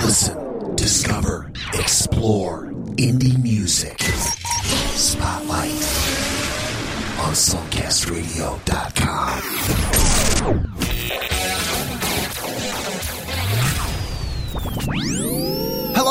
Listen, discover, explore indie music. Spotlight on songcastradio.com.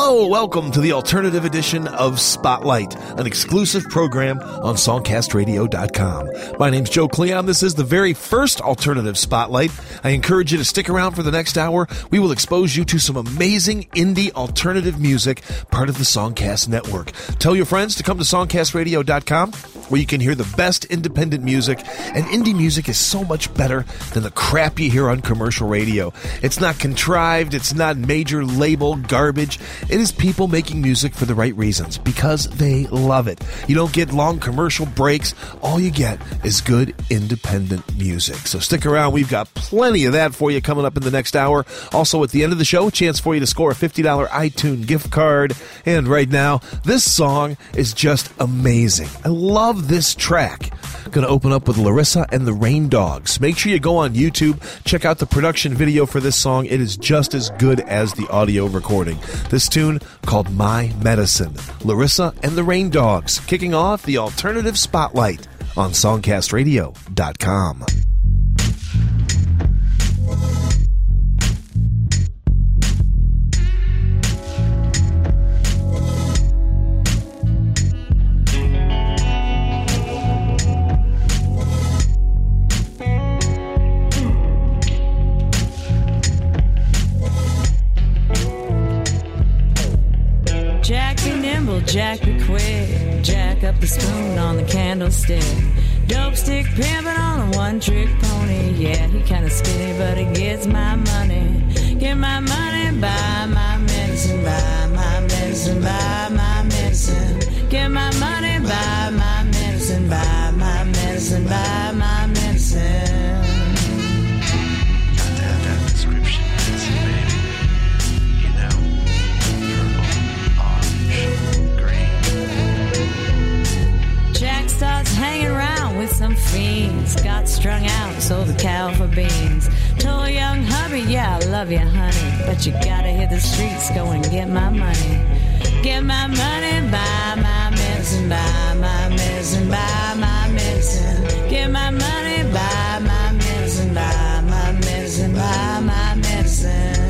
Hello, welcome to the alternative edition of Spotlight, an exclusive program on songcastradio.com. My name's Joe Cleon. This is the very first alternative Spotlight. I encourage you to stick around for the next hour. We will expose you to some amazing indie alternative music, part of the Songcast network. Tell your friends to come to songcastradio.com where you can hear the best independent music. And indie music is so much better than the crap you hear on commercial radio. It's not contrived, it's not major label garbage. It is people making music for the right reasons because they love it. You don't get long commercial breaks. All you get is good independent music. So stick around. We've got plenty of that for you coming up in the next hour. Also, at the end of the show, a chance for you to score a $50 iTunes gift card. And right now, this song is just amazing. I love this track. Going to open up with Larisa and the Raindoggs. Make sure you go on YouTube, check out the production video for this song. It is just as good as the audio recording. This tune called My Medicine. Larissa and the Rain Dogs, kicking off the alternative spotlight on SongcastRadio.com. Jack be quick, jack up the spoon on the candlestick. Dope stick pimping on a one trick pony. Yeah, he kinda skinny, but he gets my money. Get my money, buy my medicine, buy my medicine, buy my medicine. Get my money, buy my medicine, buy my medicine, buy strung out, sold the cow for beans. Told young hubby, yeah, I love you, honey. But you gotta hit the streets, go and get my money. Get my money, buy my medicine, buy my medicine, buy my medicine. Get my money, buy my medicine, buy my medicine, buy my medicine.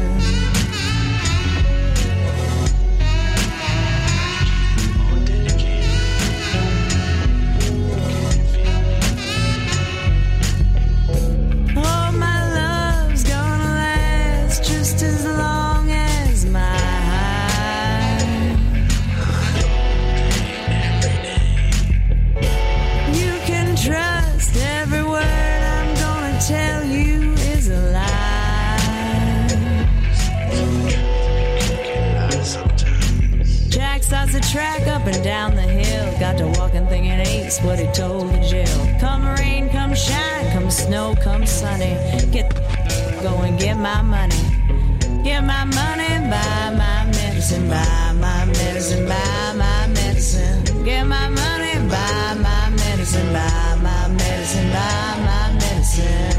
Got to walking thinking eight's what he told the jail. Come rain, come shine, come snow, come sunny. Get go and get my money. Get my money, buy my medicine, buy my medicine, buy my medicine. Get my money, buy my medicine, buy my medicine, buy my medicine.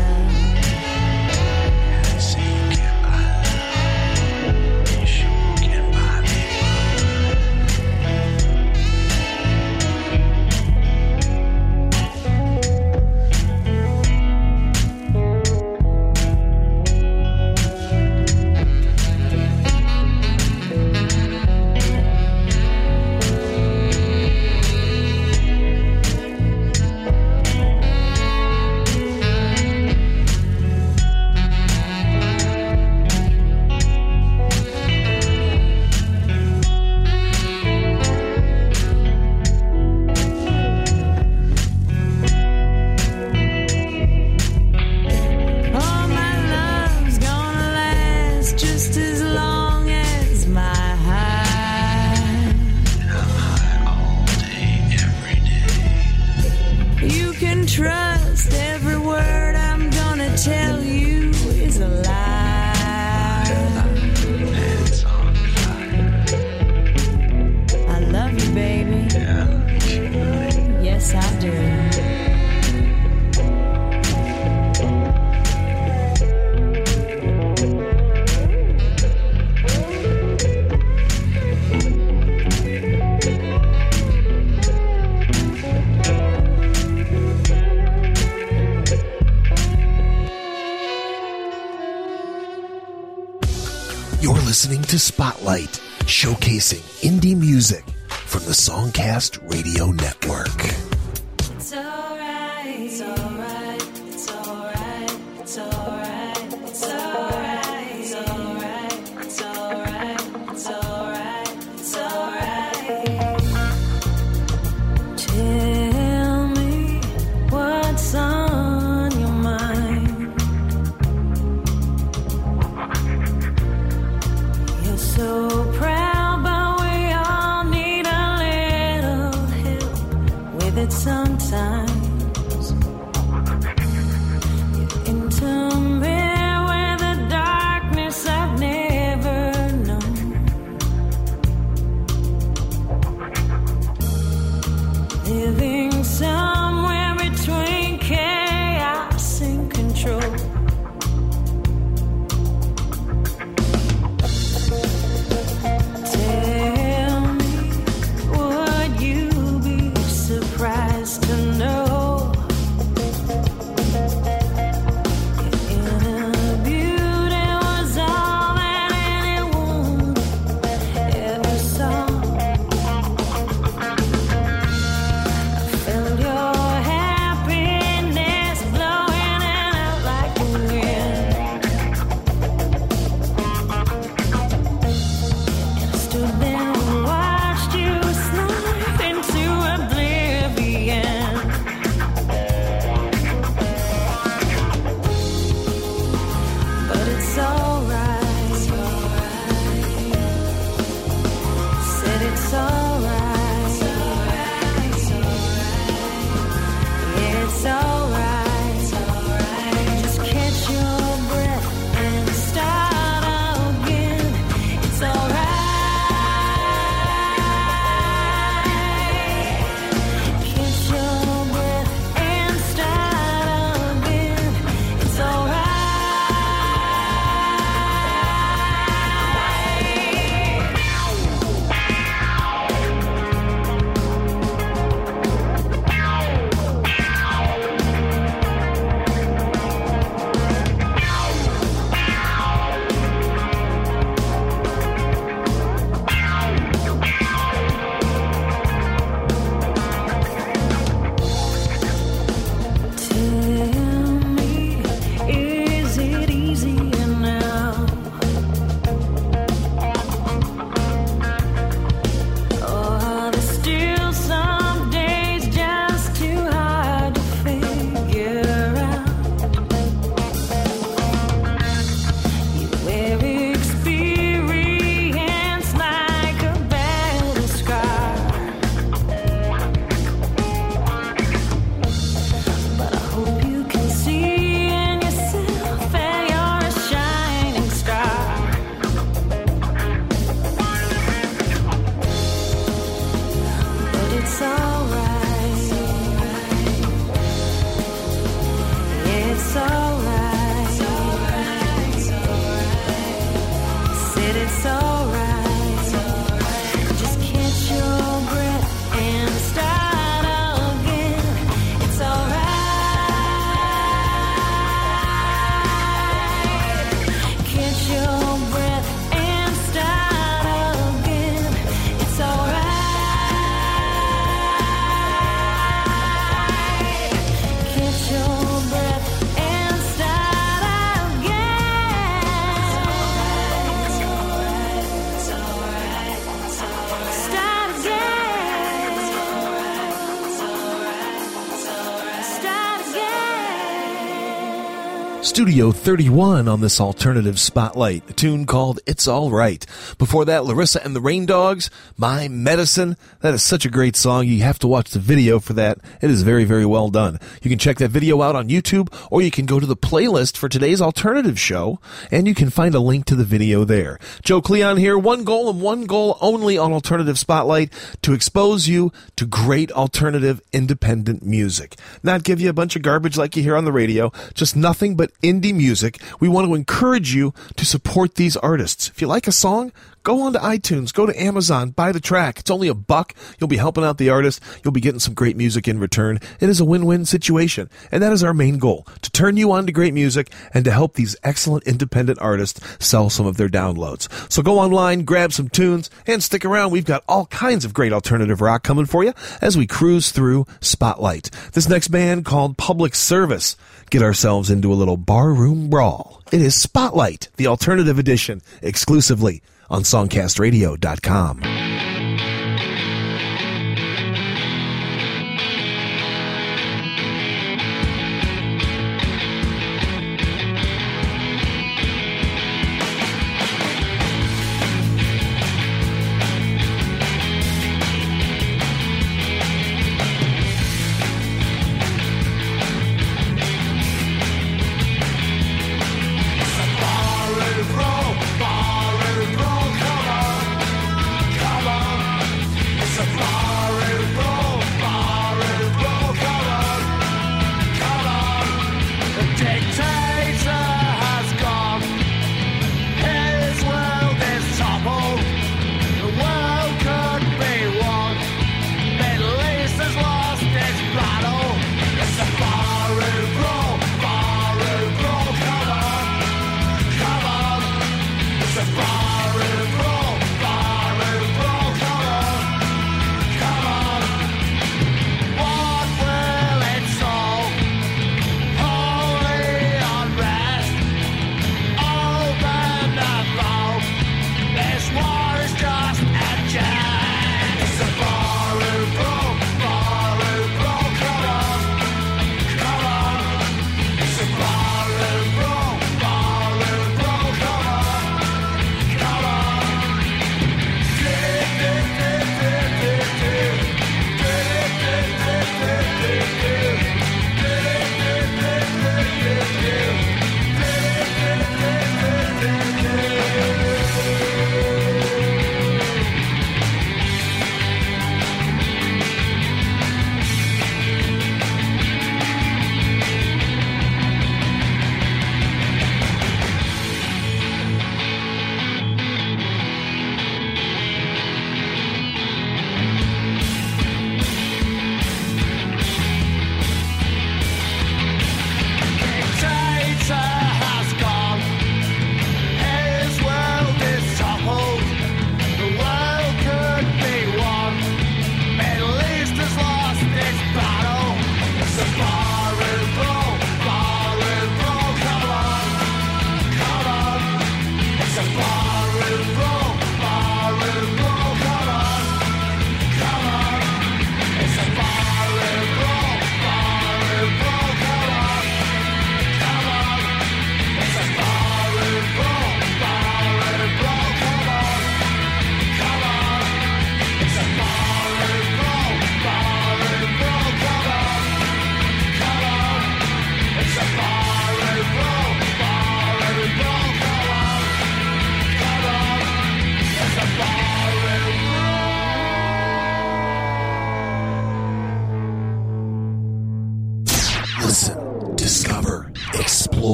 Studio 31 on this alternative spotlight, a tune called It's All Right. Before that, Larisa and the Raindoggs, My Medicine. That is such a great song. You have to watch the video for that. It is very, very well done. You can check that video out on YouTube, or you can go to the playlist for today's alternative show, and you can find a link to the video there. Joe Cleon here, one goal and one goal only on Alternative Spotlight, to expose you to great alternative independent music. Not give you a bunch of garbage like you hear on the radio, just nothing but indie music. We want to encourage you to support these artists. If you like a song, Go on to iTunes, go to Amazon, buy the track. It's only a buck. You'll be helping out the artist. You'll be getting some great music in return. It is a win-win situation. And that is our main goal, to turn you on to great music and to help these excellent independent artists sell some of their downloads. So go online, grab some tunes, and stick around. We've got all kinds of great alternative rock coming for you as we cruise through Spotlight. This next band called Public Service get ourselves into a little barroom brawl. It is Spotlight, the alternative edition, exclusively on SongcastRadio.com.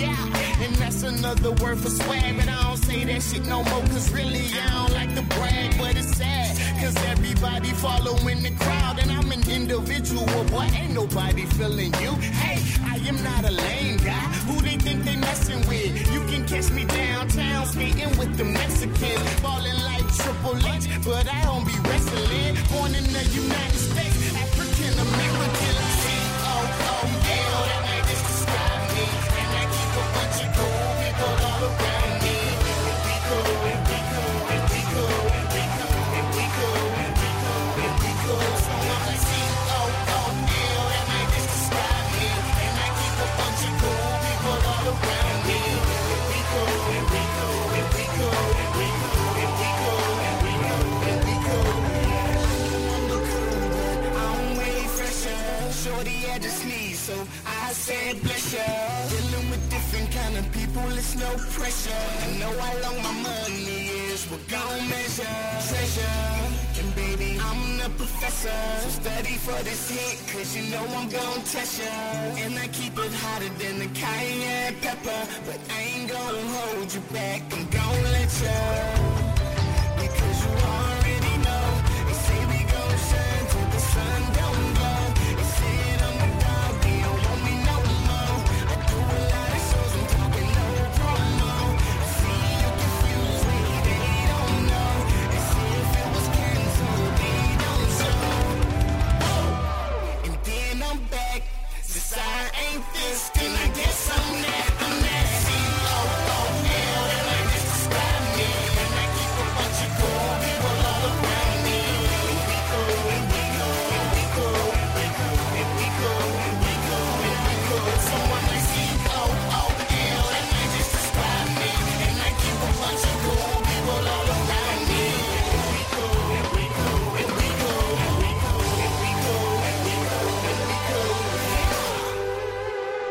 Yeah, and that's another word for swag. But I don't say that shit no more, cause really I don't like to brag. But it's sad, cause everybody following the crowd. And I'm an individual, boy, ain't nobody feeling you. Hey, I am not a lame guy. Who they think they messing with? You can catch me downtown skating with the Mexicans. Falling like Triple H, but I don't be wrestling. Born in the United States, Shorty had to sneeze, so I said bless ya. Dealing with different kind of people, it's no pressure. I know how long my money is, we're gon' measure. Treasure, and baby, I'm the professor. So study for this hit, cause you know I'm gon' test ya. And I keep it hotter than the cayenne pepper. But I ain't gon' hold you back, I'm gon' let ya.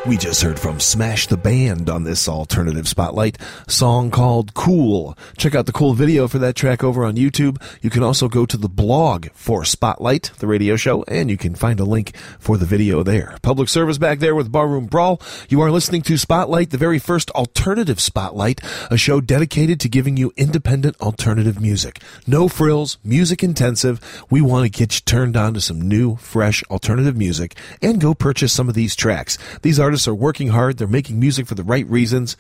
We just heard from SMAASH the Band on this alternative spotlight song called Cool. Check out the cool video for that track over on YouTube. You can also go to the blog for Spotlight, the radio show, and you can find a link for the video there. Public service back there with Barroom Brawl. You are listening to Spotlight, the very first alternative spotlight, a show dedicated to giving you independent alternative music. No frills, music intensive. We want to get you turned on to some new, fresh alternative music and go purchase some of these tracks. These artists are working hard. They're making music for the right reasons.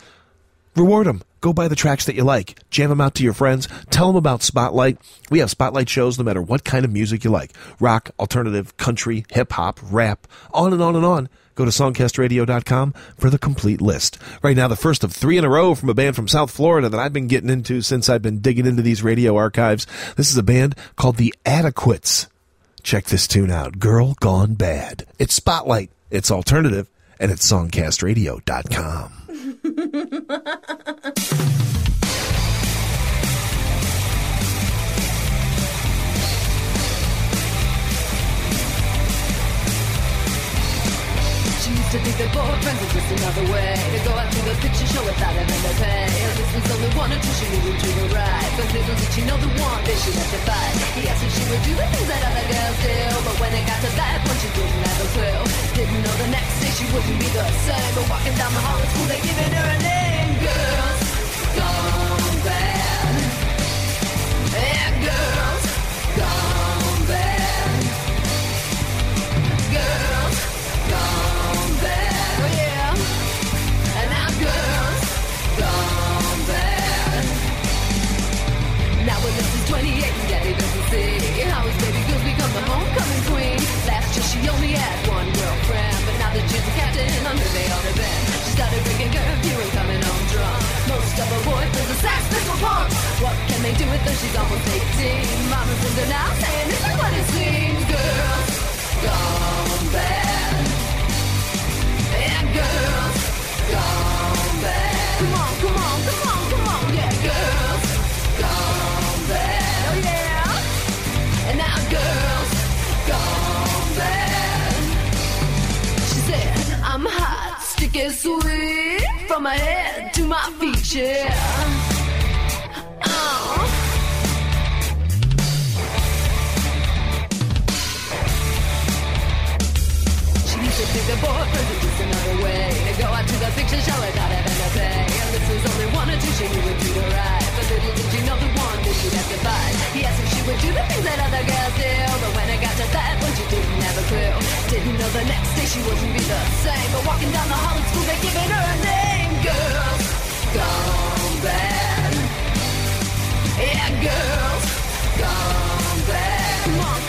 Reward them. Go buy the tracks that you like. Jam them out to your friends. Tell them about Spotlight. We have Spotlight shows no matter what kind of music you like. Rock, alternative, country, hip hop, rap, on and on and on. Go to songcastradio.com for the complete list. Right now, the first of three in a row from a band from South Florida that I've been getting into since I've been digging into these radio archives. This is a band called The Adequits. Check this tune out. Girl Gone Bad. It's Spotlight. It's alternative and it's songcastradio.com. To think that boyfriends were just another way to go out to the picture show without having to pay. This was only one until she moved to the right. But little did she know the one that she had to fight. He asked if she would do the things that other girls do. But when it got to that point, she didn't have a clue. Didn't know the next day she wouldn't be the same. But walking down the hall at school, they're giving her a name. they do with her, she's almost 18. Mama's in there now saying it's is what it seems. Girls, gone bad. And girls, gone bad. Come on, come on, come on, come on, yeah. Girls, gone bad. Oh yeah. And now girls, gone bad. She said, I'm hot, stick and sweet. From my head to my feet, yeah. see the board, just another way to go out to the fiction show without having to pay. And this was only one or two, she knew would do the right. But little did she know the one that she'd have to fight. Yes, and she would do the things that other girls do. But when it got to that one, she didn't have a clue. Didn't know the next day she wouldn't be the same. But walking down the hall at school, they giving her a name. Girls, gone bad. Yeah, girls, gone bad. Come on.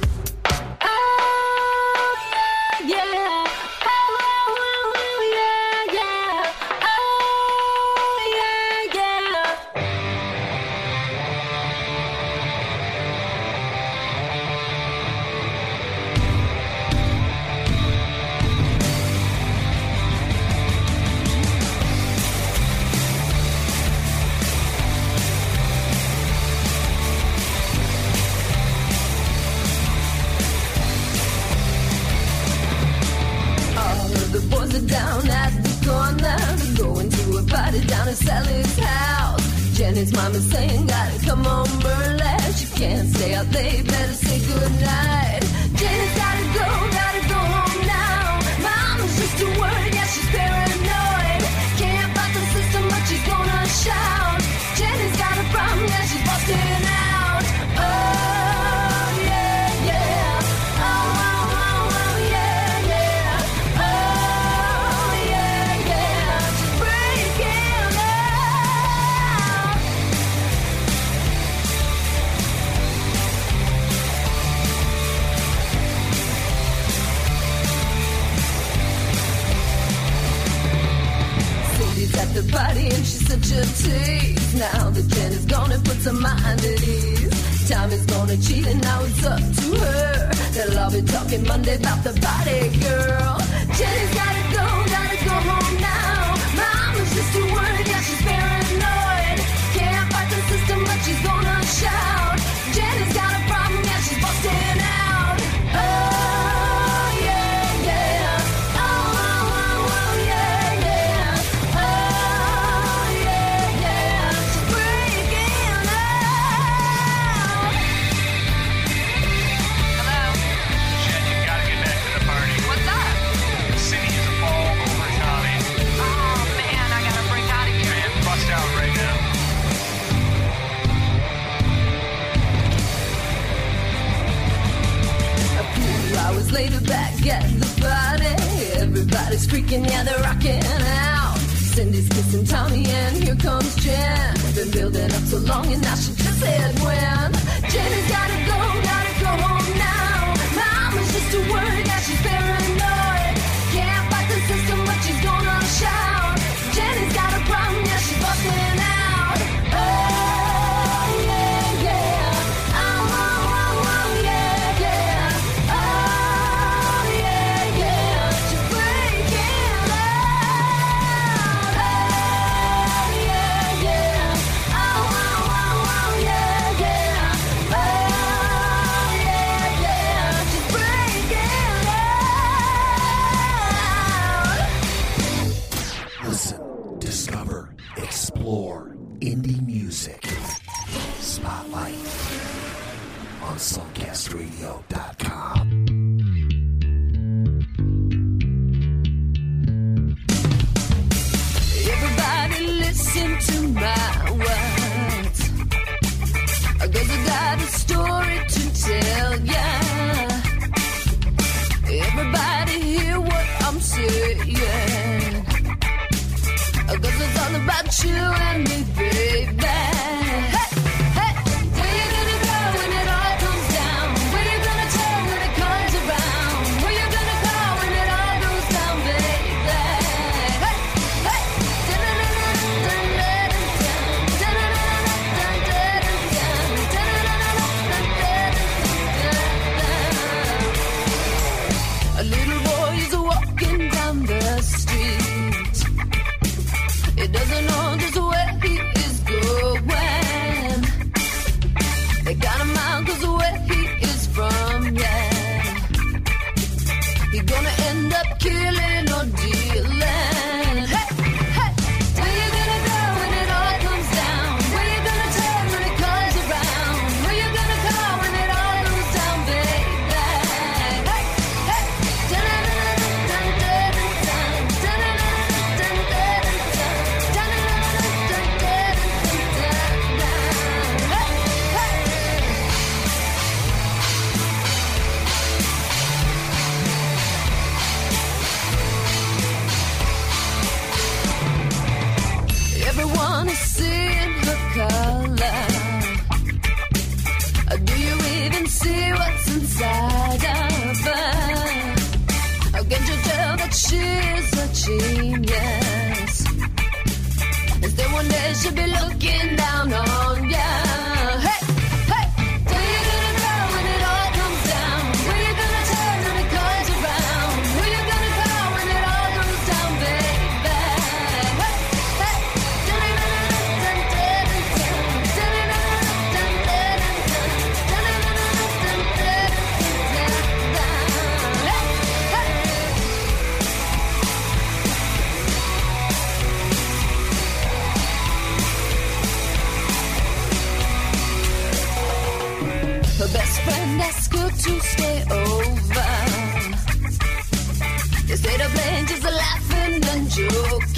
Laughing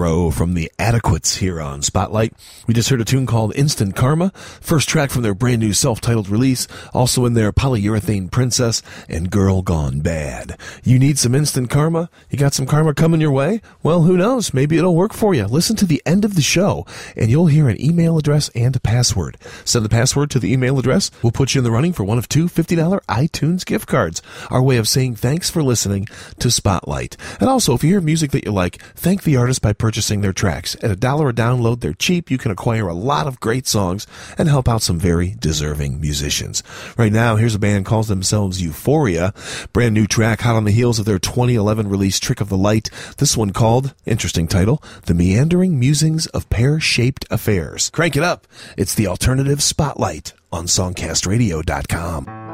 Row from the Adequits here on Spotlight. We just heard a tune called Instant Karma, first track from their brand new self-titled release, also in their Polyurethane Princess and Girl Gone Bad. You need some instant karma? You got some karma coming your way? Well, who knows? Maybe it'll work for you. Listen to the end of the show and you'll hear an email address and a password. Send the password to the email address. We'll put you in the running for one of two $50 iTunes gift cards. Our way of saying thanks for listening to Spotlight. And also, if you hear music that you like, thank the artist by purchasing their tracks. At a dollar a download, they're cheap. You can acquire a lot of great songs and help out some very deserving musicians. Right now, here's a band calls themselves Euphoria. Brand new track hot on the heels of their 2011 release Trick of the Light. This one called, interesting title, The Meandering Musings of Pear-Shaped Affairs. Crank it up. It's the alternative spotlight on songcastradio.com.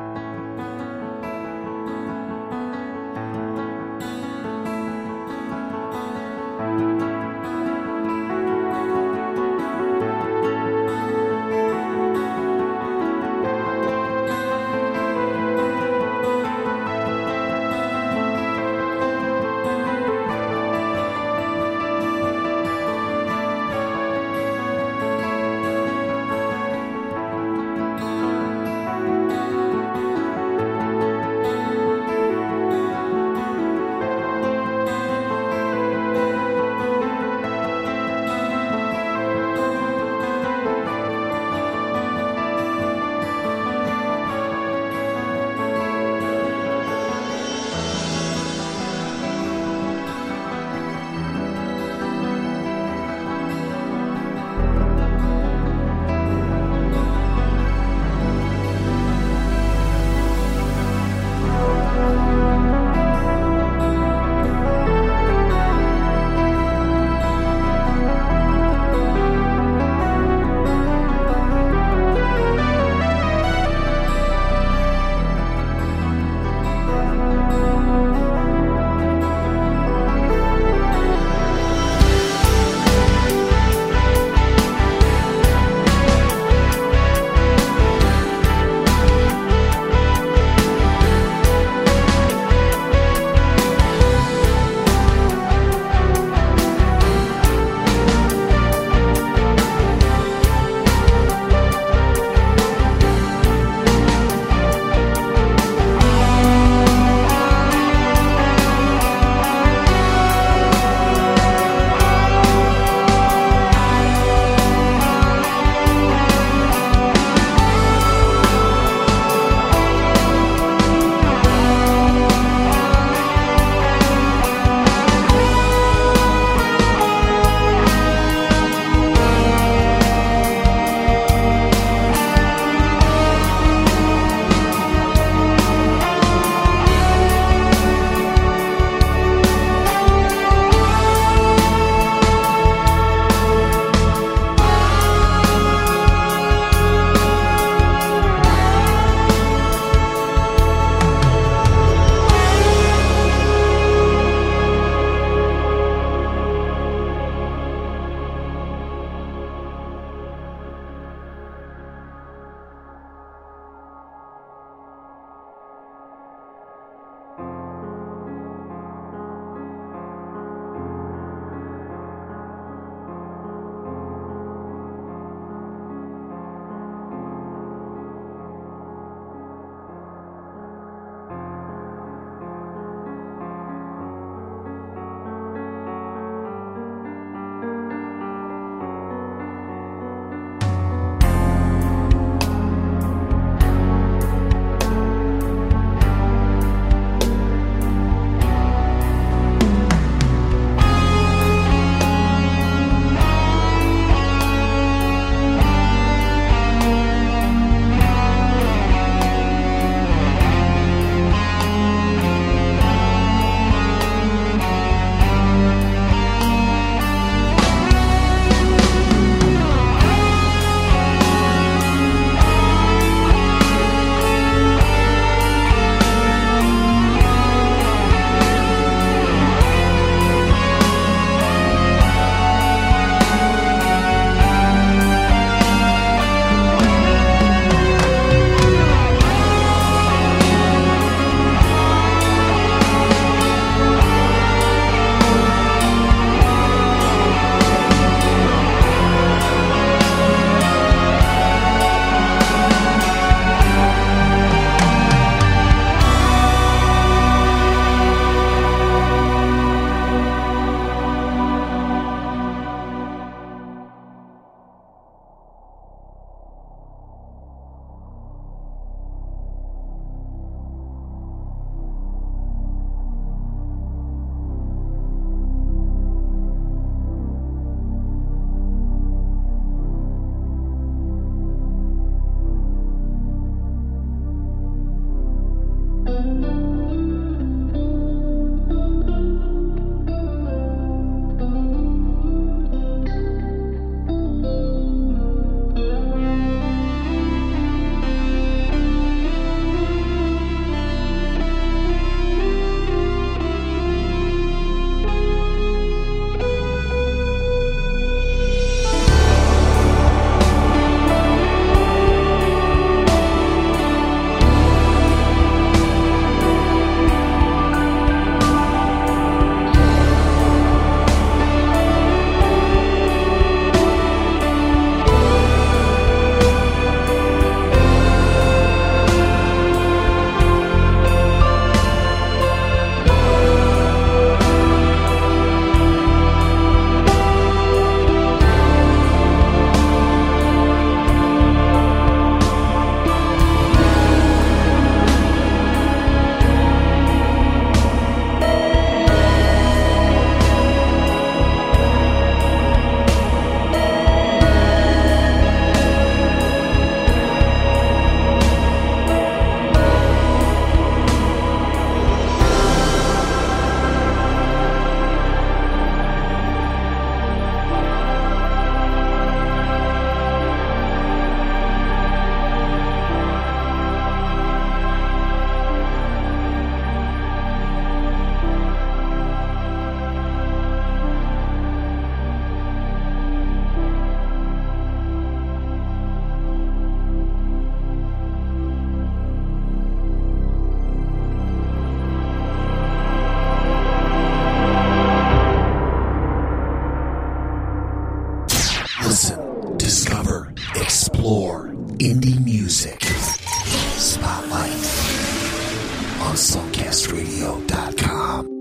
Listen, discover, explore indie music. Spotlight on SongcastRadio.com.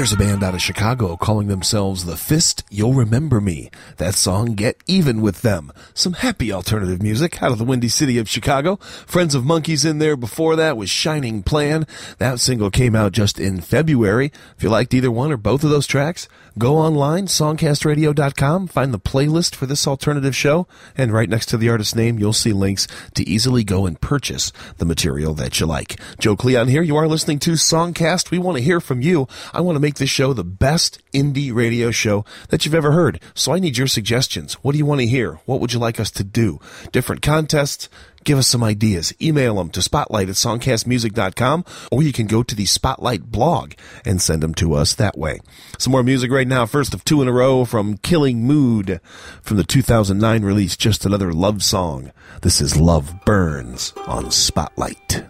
There's a band out of Chicago calling themselves The Fist, You'll Remember Me, that song Get Even With Them, some happy alternative music out of the windy city of Chicago. Friends of Monkeys in there before that was Shining Plan. That single came out just in February. If you liked either one or both of those tracks, go online, songcastradio.com, find the playlist for this alternative show, and right next to the artist's name, you'll see links to easily go and purchase the material that you like. Joe Cleon here. You are listening to Songcast. We want to hear from you. I want to make this show the best indie radio show that that you've ever heard. So I need your suggestions. What do you want to hear? What would you like us to do? Different contests? Give us some ideas. Email them to spotlight at songcastmusic.com or you can go to the Spotlight blog and send them to us that way. Some more music right now. First of two in a row from Killing Mood from the 2009 release Just Another Love Song. This is Love Burns on Spotlight.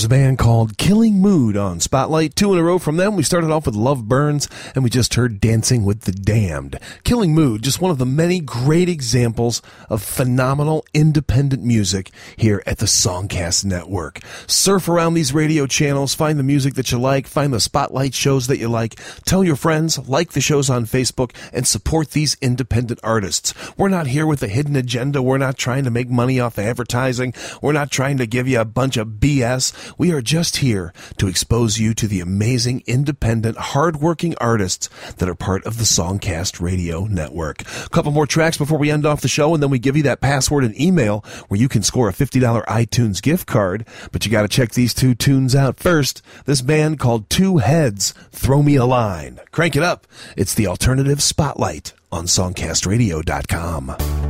There's a band called Killing Mood on Spotlight. Two in a row from them. We started off with Love Burns, and we just heard Dancing with the Damned. Killing Mood, just one of the many great examples of phenomenal independent music here at the Songcast Network. Surf around these radio channels, find the music that you like, find the Spotlight shows that you like, tell your friends, like the shows on Facebook, and support these independent artists. We're not here with a hidden agenda. We're not trying to make money off advertising. We're not trying to give you a bunch of BS. We are just here to expose you to the amazing, independent, hardworking artists that are part of the Songcast Radio Network. A couple more tracks before we end off the show, and then we give you that password and email where you can score a $50 iTunes gift card. But you got to check these two tunes out first. This band called Two Heads, Throw Me a Line. Crank it up. It's the alternative spotlight on songcastradio.com.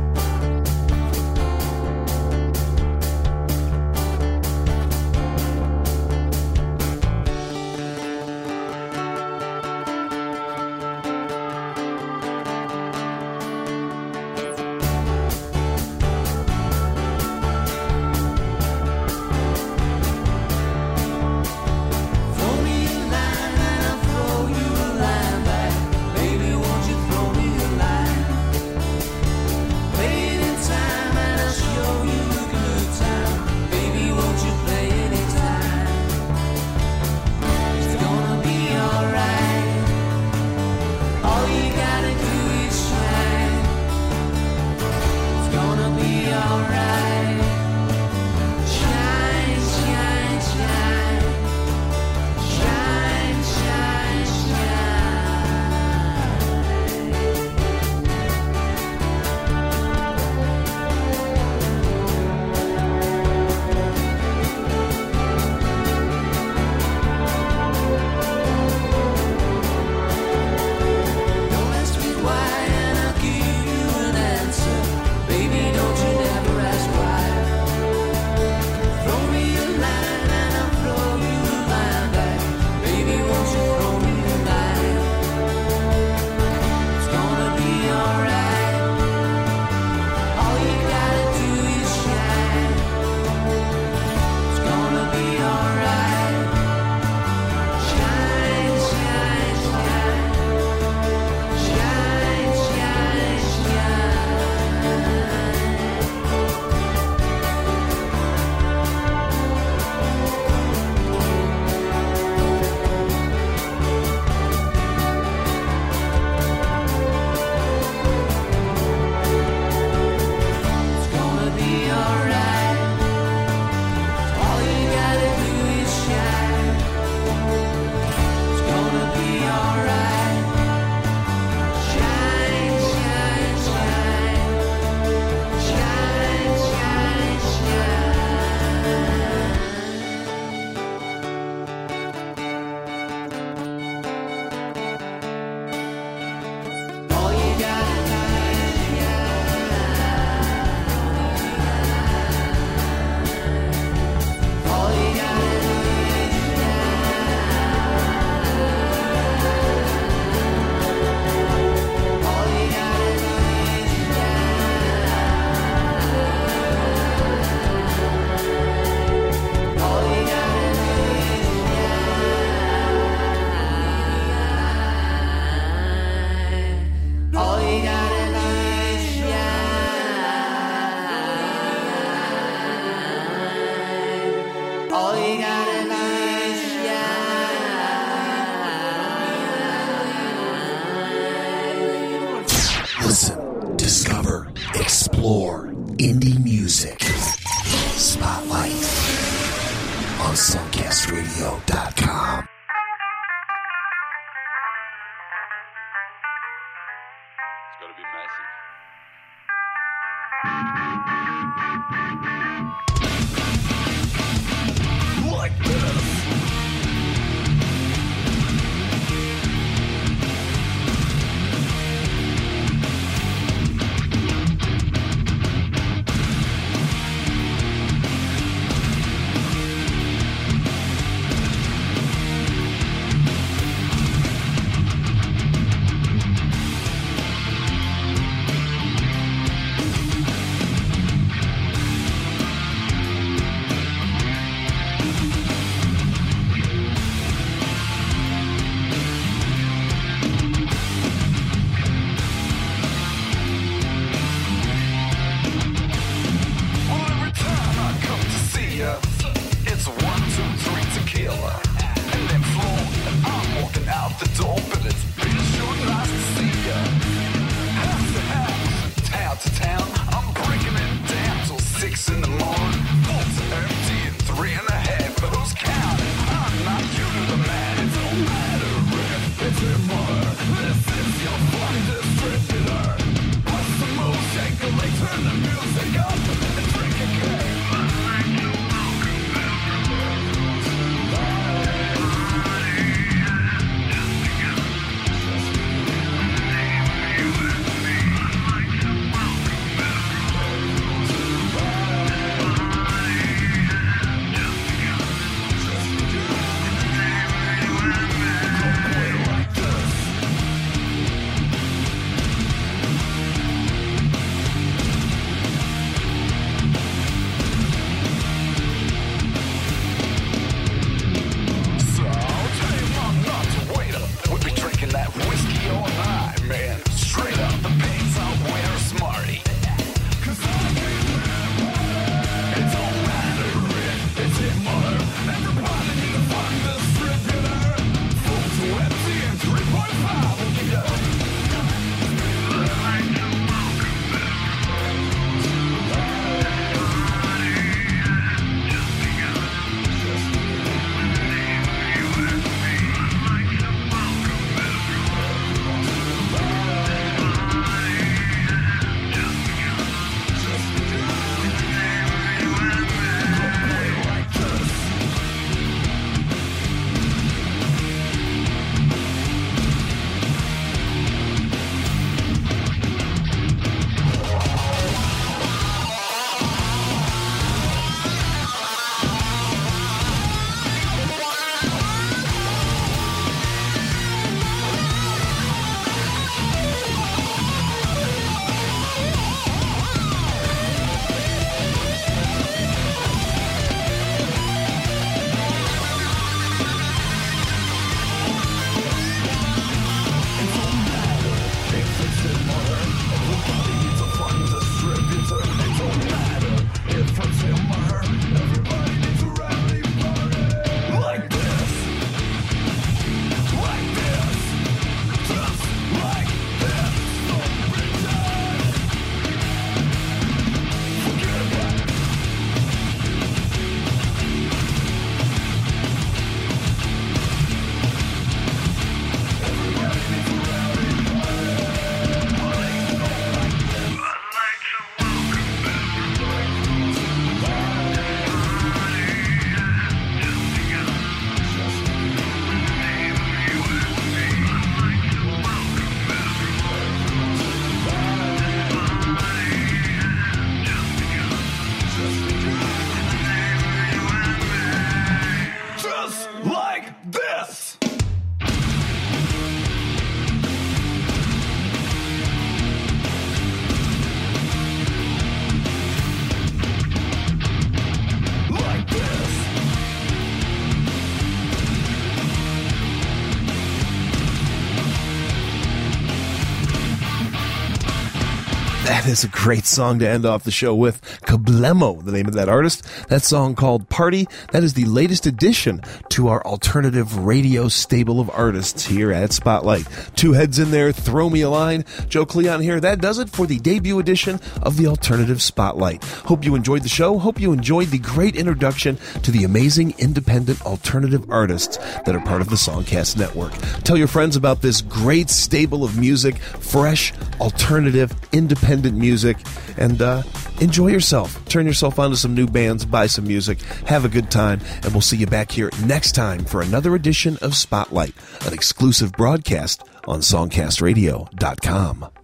is a great song to end off the show with. Kablammo, the name of that artist. That song called Party. That is the latest addition to our alternative radio stable of artists here at Spotlight. Two heads in there, throw me a line. Joe Cleon here. That does it for the debut edition of the Alternative Spotlight. Hope you enjoyed the show. Hope you enjoyed the great introduction to the amazing independent alternative artists that are part of the Songcast Network. Tell your friends about this great stable of music, fresh, alternative, independent music, and uh, enjoy yourself. Turn yourself on to some new bands, buy some music, have a good time, and we'll see you back here next time for another edition of Spotlight, an exclusive broadcast on SongcastRadio.com.